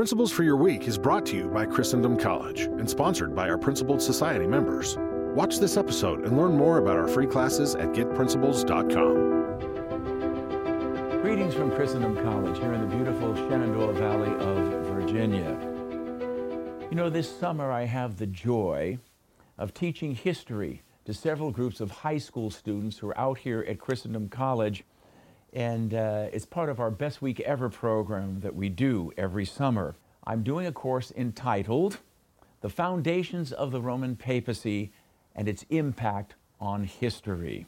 Principles for Your Week is brought to you by Christendom College and sponsored by our Principled Society members. Watch this episode and learn more about our free classes at getprinciples.com. Greetings from Christendom College here in the beautiful Shenandoah Valley of Virginia. You know, this summer I have the joy of teaching history to several groups of high school students who are out here at Christendom College. And uh, it's part of our Best Week Ever program that we do every summer. I'm doing a course entitled The Foundations of the Roman Papacy and Its Impact on History.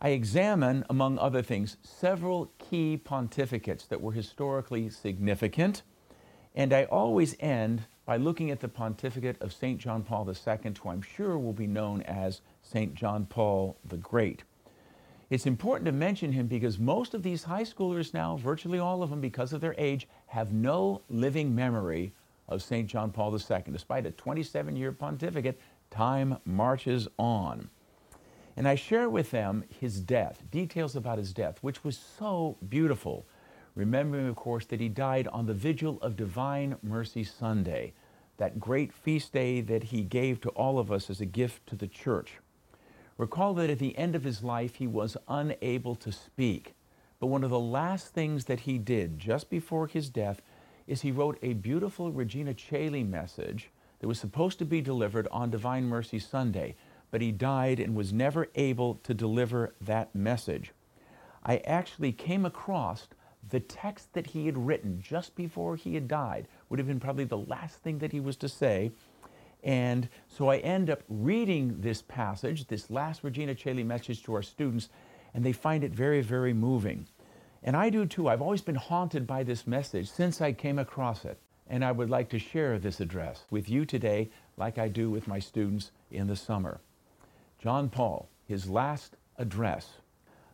I examine, among other things, several key pontificates that were historically significant, and I always end by looking at the pontificate of St. John Paul II, who I'm sure will be known as St. John Paul the Great. It's important to mention him because most of these high schoolers now, virtually all of them, because of their age, have no living memory of St. John Paul II. Despite a 27 year pontificate, time marches on. And I share with them his death, details about his death, which was so beautiful remembering, of course, that he died on the vigil of Divine Mercy Sunday, that great feast day that he gave to all of us as a gift to the church. Recall that at the end of his life, he was unable to speak. But one of the last things that he did just before his death is he wrote a beautiful Regina Caeli message that was supposed to be delivered on Divine Mercy Sunday, but he died and was never able to deliver that message. I actually came across the text that he had written just before he had died would have been probably the last thing that he was to say. And so I end up reading this passage, this last Regina Caeli message to our students, and they find it very, very moving. And I do too. I've always been haunted by this message since I came across it. And I would like to share this address with you today, like I do with my students in the summer. John Paul, his last address.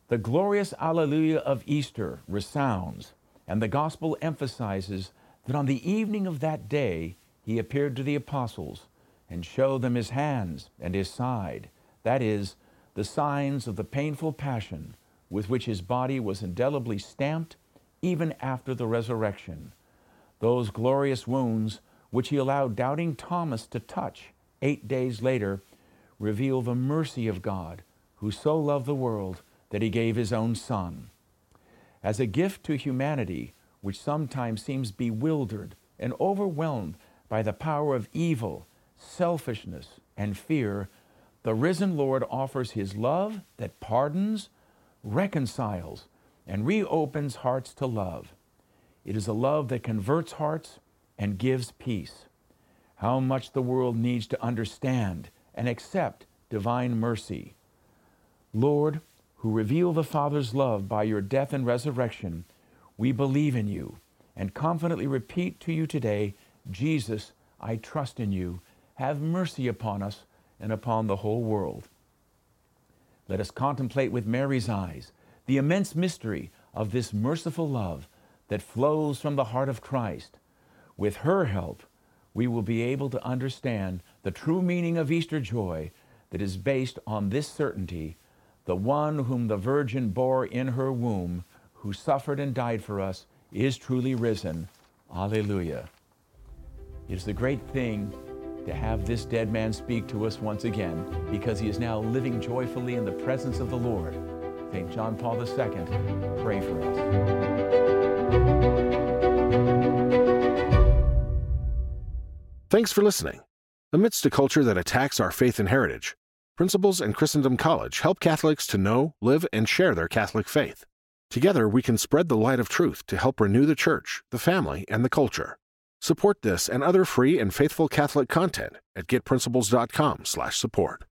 The glorious Alleluia of Easter resounds, and the gospel emphasizes that on the evening of that day he appeared to the apostles and show them his hands and his side, that is, the signs of the painful passion with which his body was indelibly stamped even after the resurrection. Those glorious wounds, which he allowed doubting Thomas to touch eight days later, reveal the mercy of God, who so loved the world that he gave his own Son. As a gift to humanity, which sometimes seems bewildered and overwhelmed by the power of evil, selfishness, and fear, the risen Lord offers his love that pardons, reconciles, and reopens hearts to love. It is a love that converts hearts and gives peace. How much the world needs to understand and accept divine mercy. Lord, who reveal the Father's love by your death and resurrection, we believe in you and confidently repeat to you today Jesus, I trust in you. Have mercy upon us and upon the whole world. Let us contemplate with Mary's eyes the immense mystery of this merciful love that flows from the heart of Christ. With her help, we will be able to understand the true meaning of Easter joy that is based on this certainty the one whom the Virgin bore in her womb, who suffered and died for us, is truly risen. Alleluia. It is the great thing to have this dead man speak to us once again because he is now living joyfully in the presence of the Lord. St. John Paul II, pray for us. Thanks for listening. Amidst a culture that attacks our faith and heritage, Principles and Christendom College help Catholics to know, live, and share their Catholic faith. Together, we can spread the light of truth to help renew the church, the family, and the culture. Support this and other free and faithful Catholic content at getprinciples.com/support.